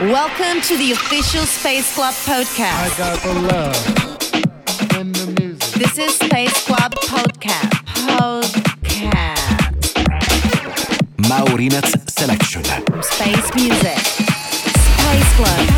Welcome to the official Space Club podcast. I got the love in the music. This is Space Club podcast. Podcast. Maurinats Selection. From space music. Space Club.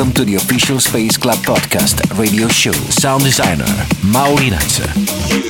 Welcome to the official Space Club Podcast radio show. Sound designer, Maurinac.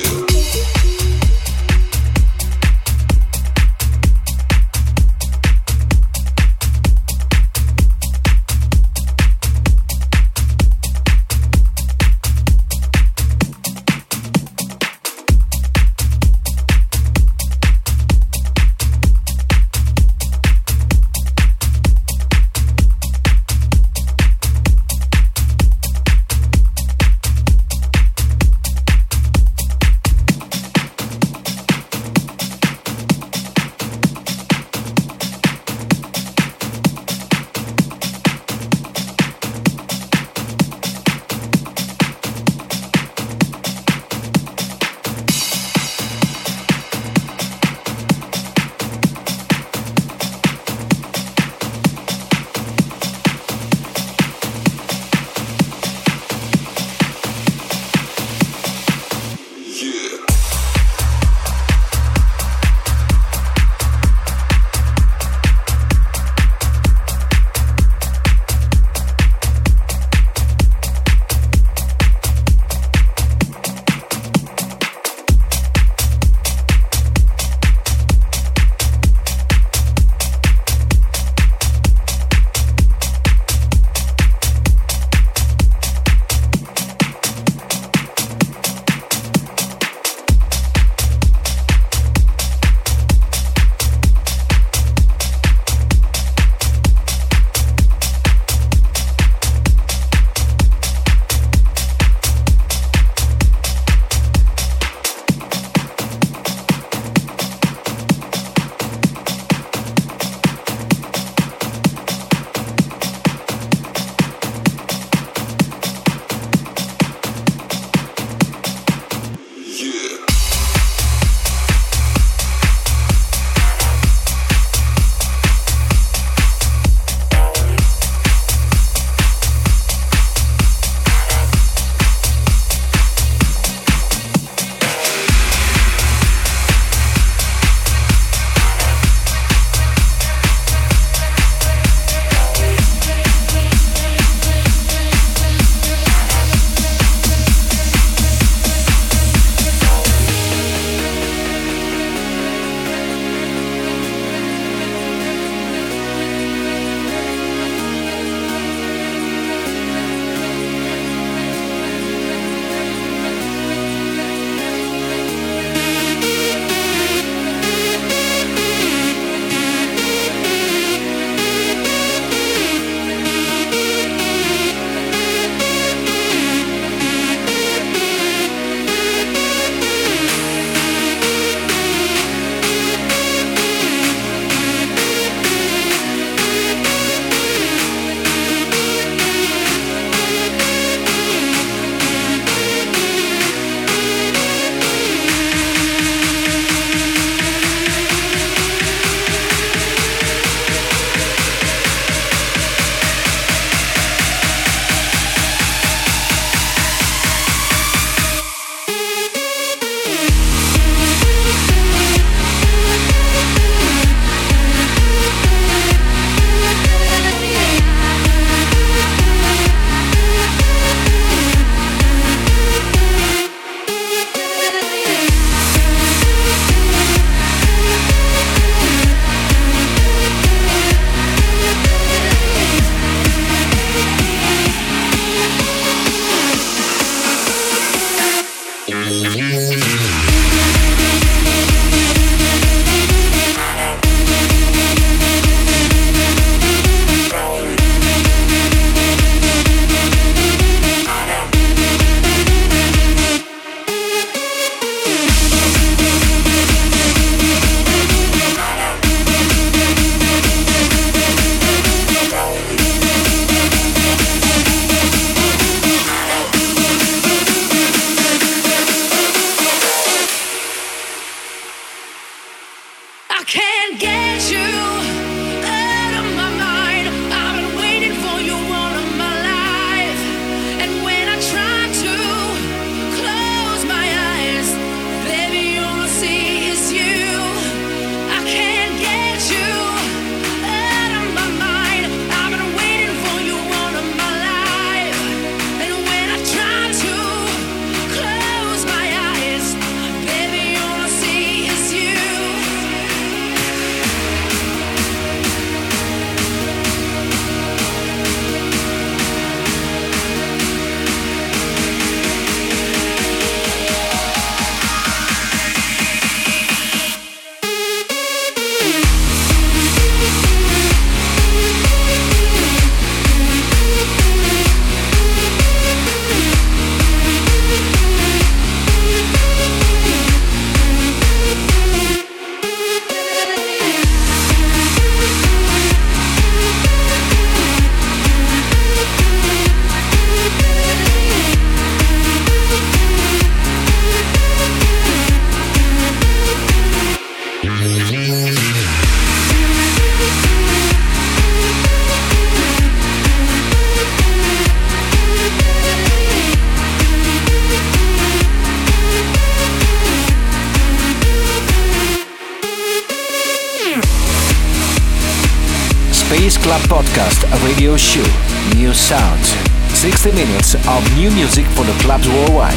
Radio show. New sounds. 60 minutes of new music for the clubs worldwide.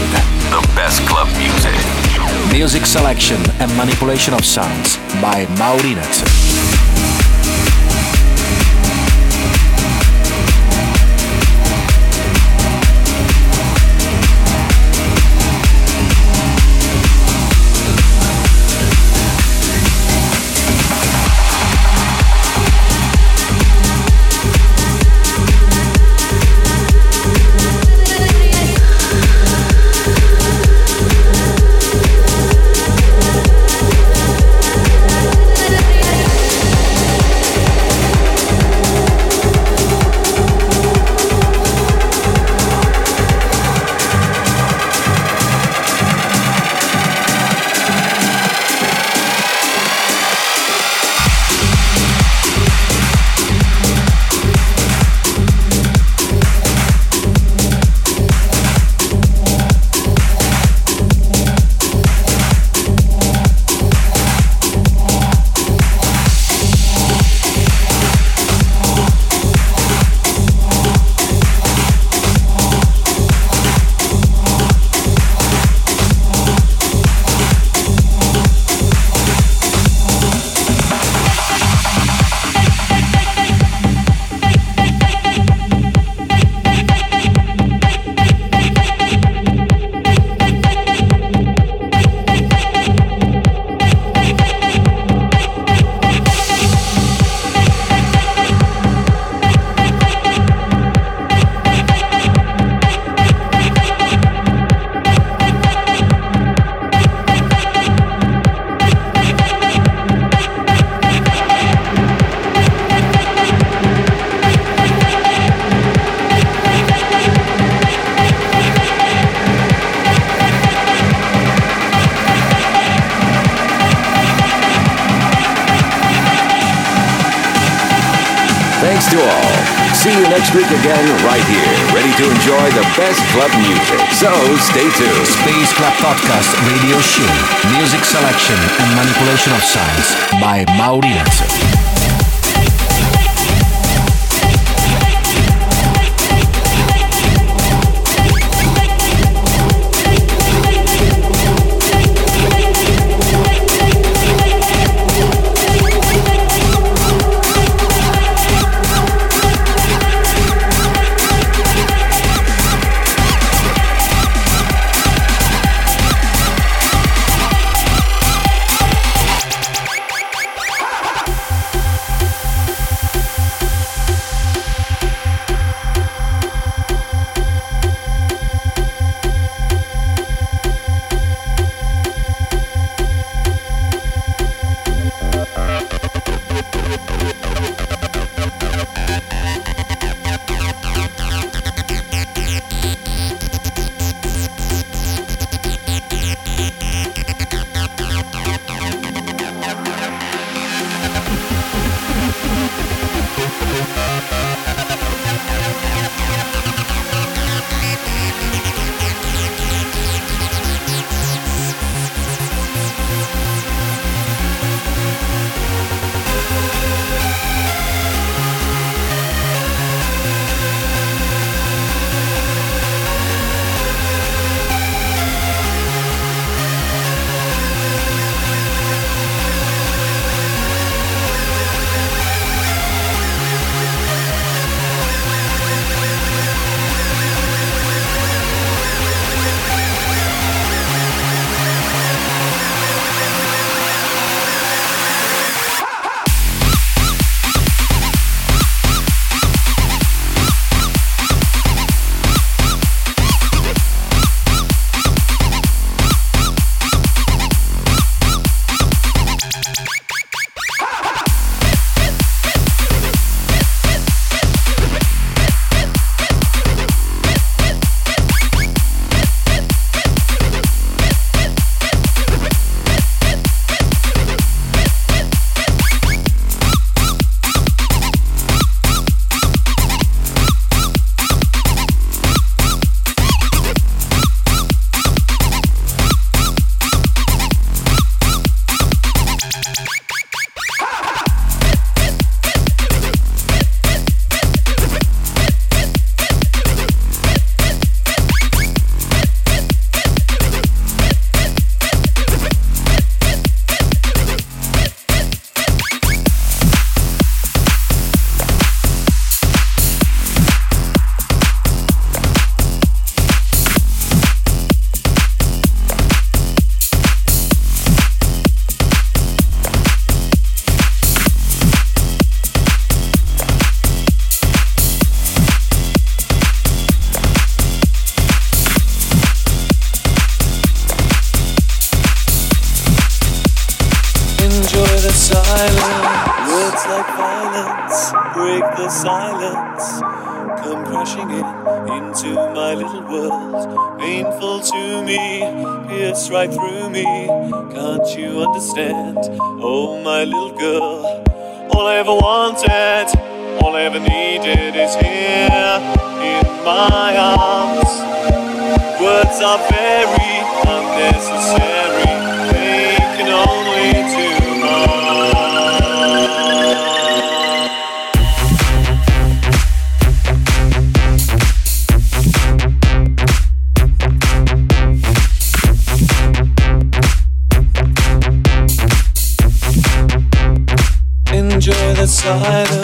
The best club music. Music selection and manipulation of sounds by Maurinats. Club music. So stay tuned. Space Club Podcast radio show. Music selection and manipulation of sounds by Maurinats. right through me. Can't you understand? Oh, my little girl. All I ever wanted, all I ever needed is here in my arms. Words are very unnecessary. inside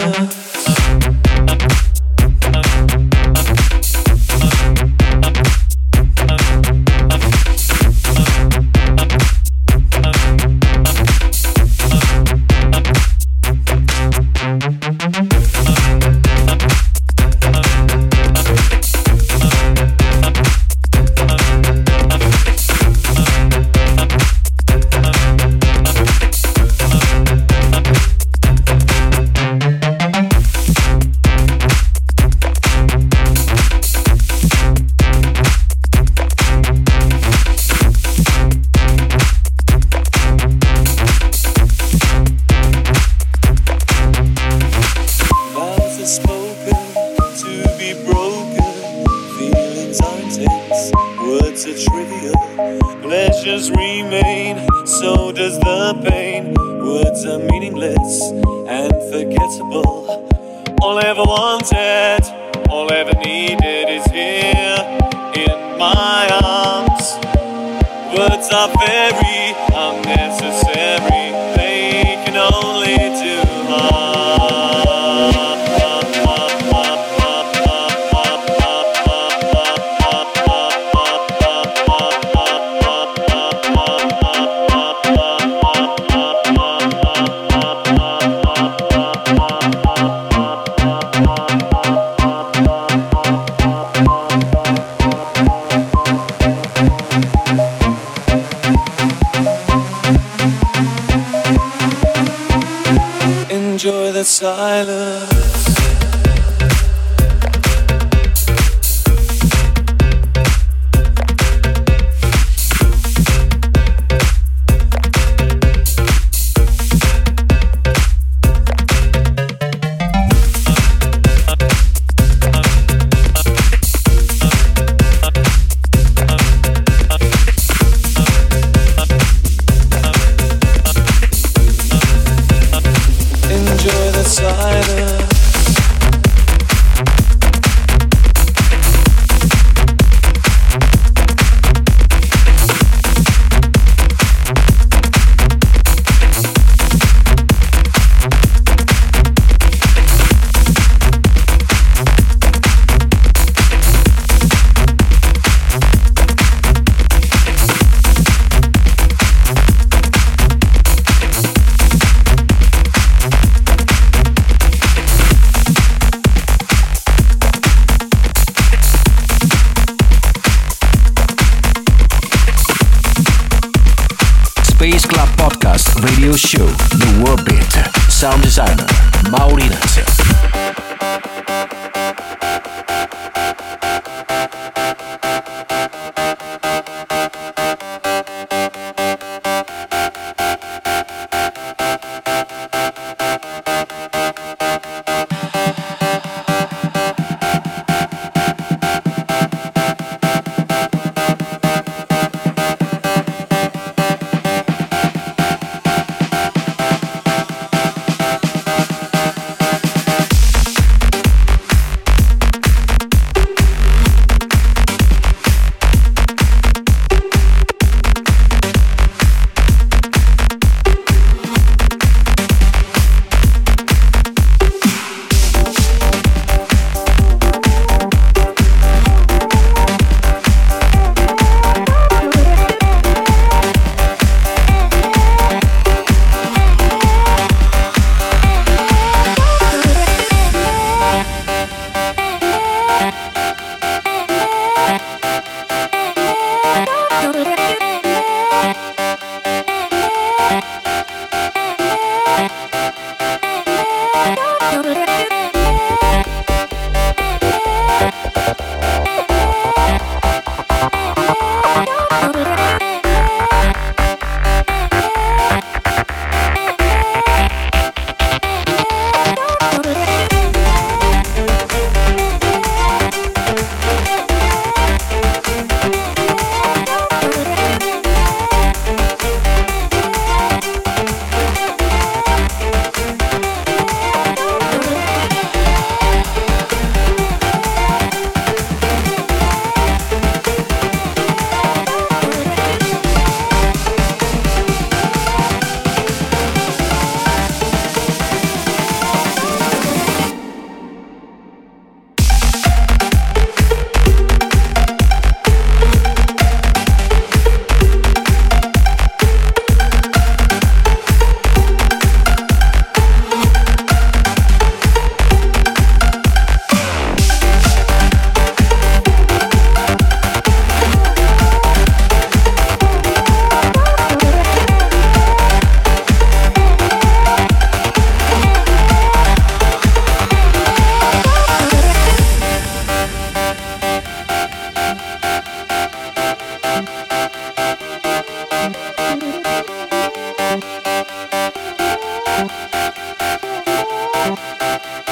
you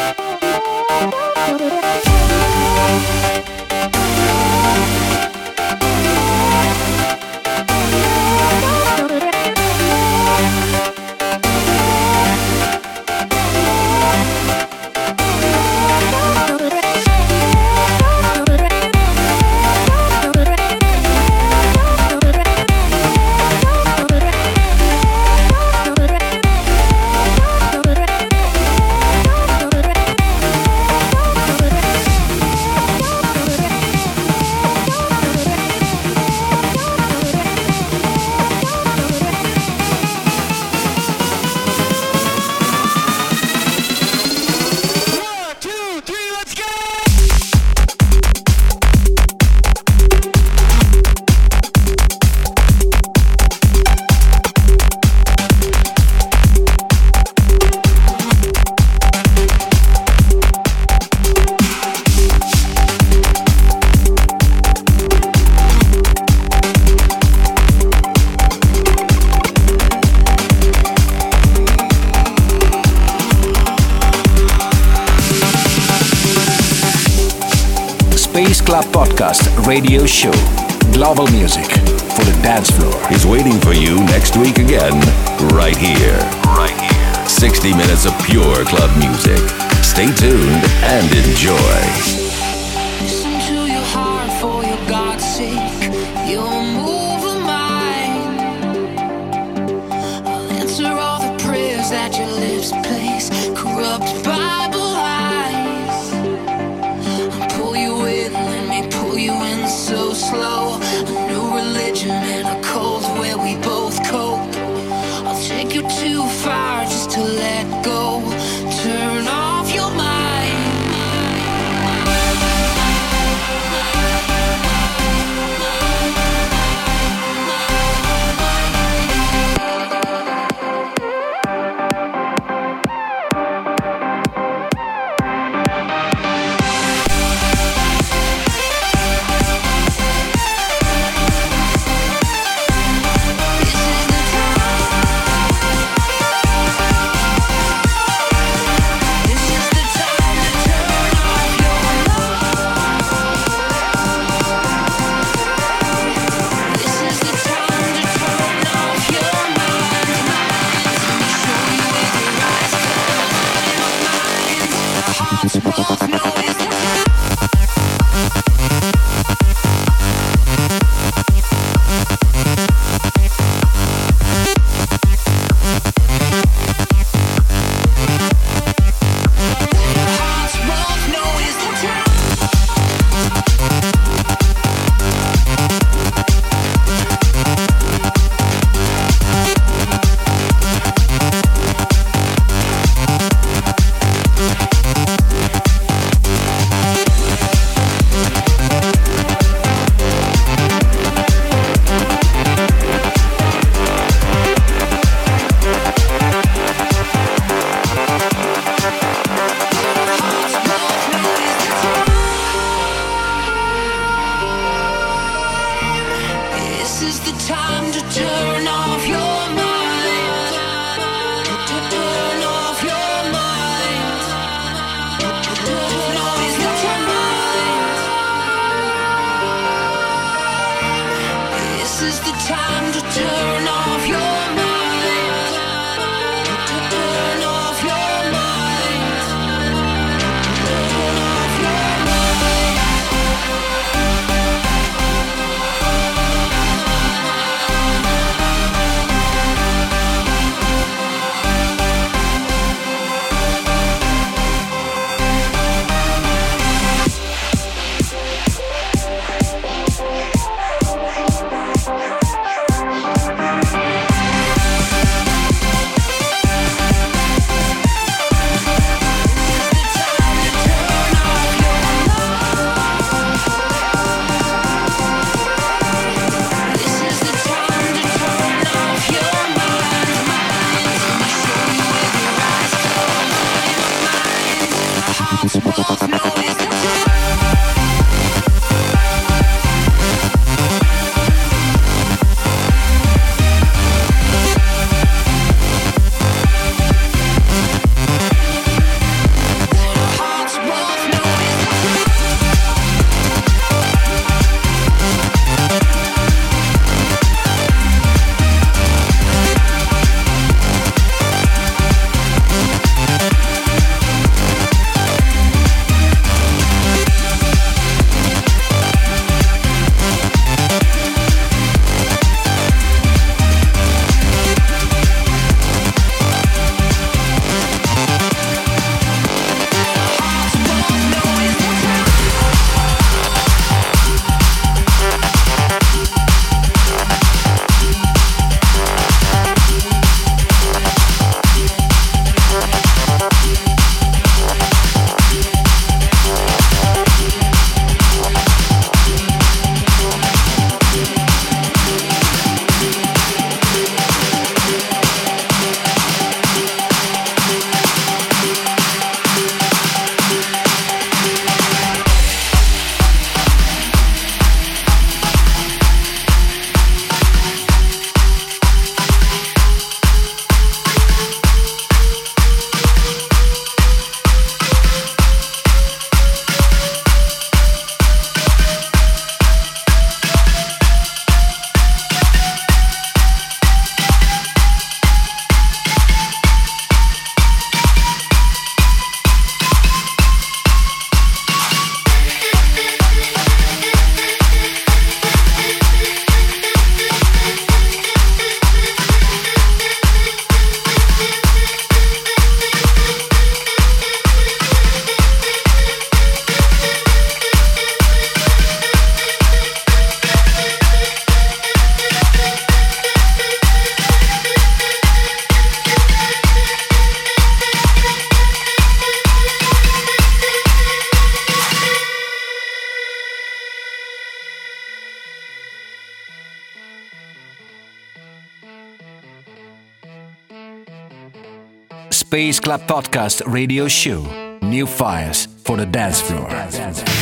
Club Podcast radio show. New fires for the dance floor. One,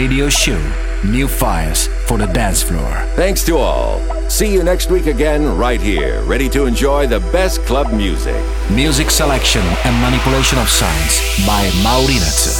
Radio Show. New fires for the dance floor. Thanks to all. See you next week again, right here, ready to enjoy the best club music. Music selection and manipulation of sounds by Maurinatse.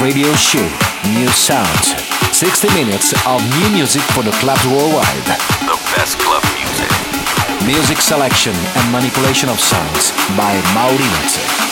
Radio show. New sounds. 60 minutes of new music for the clubs worldwide. The best club music. Music selection and manipulation of sounds by Maurinatse.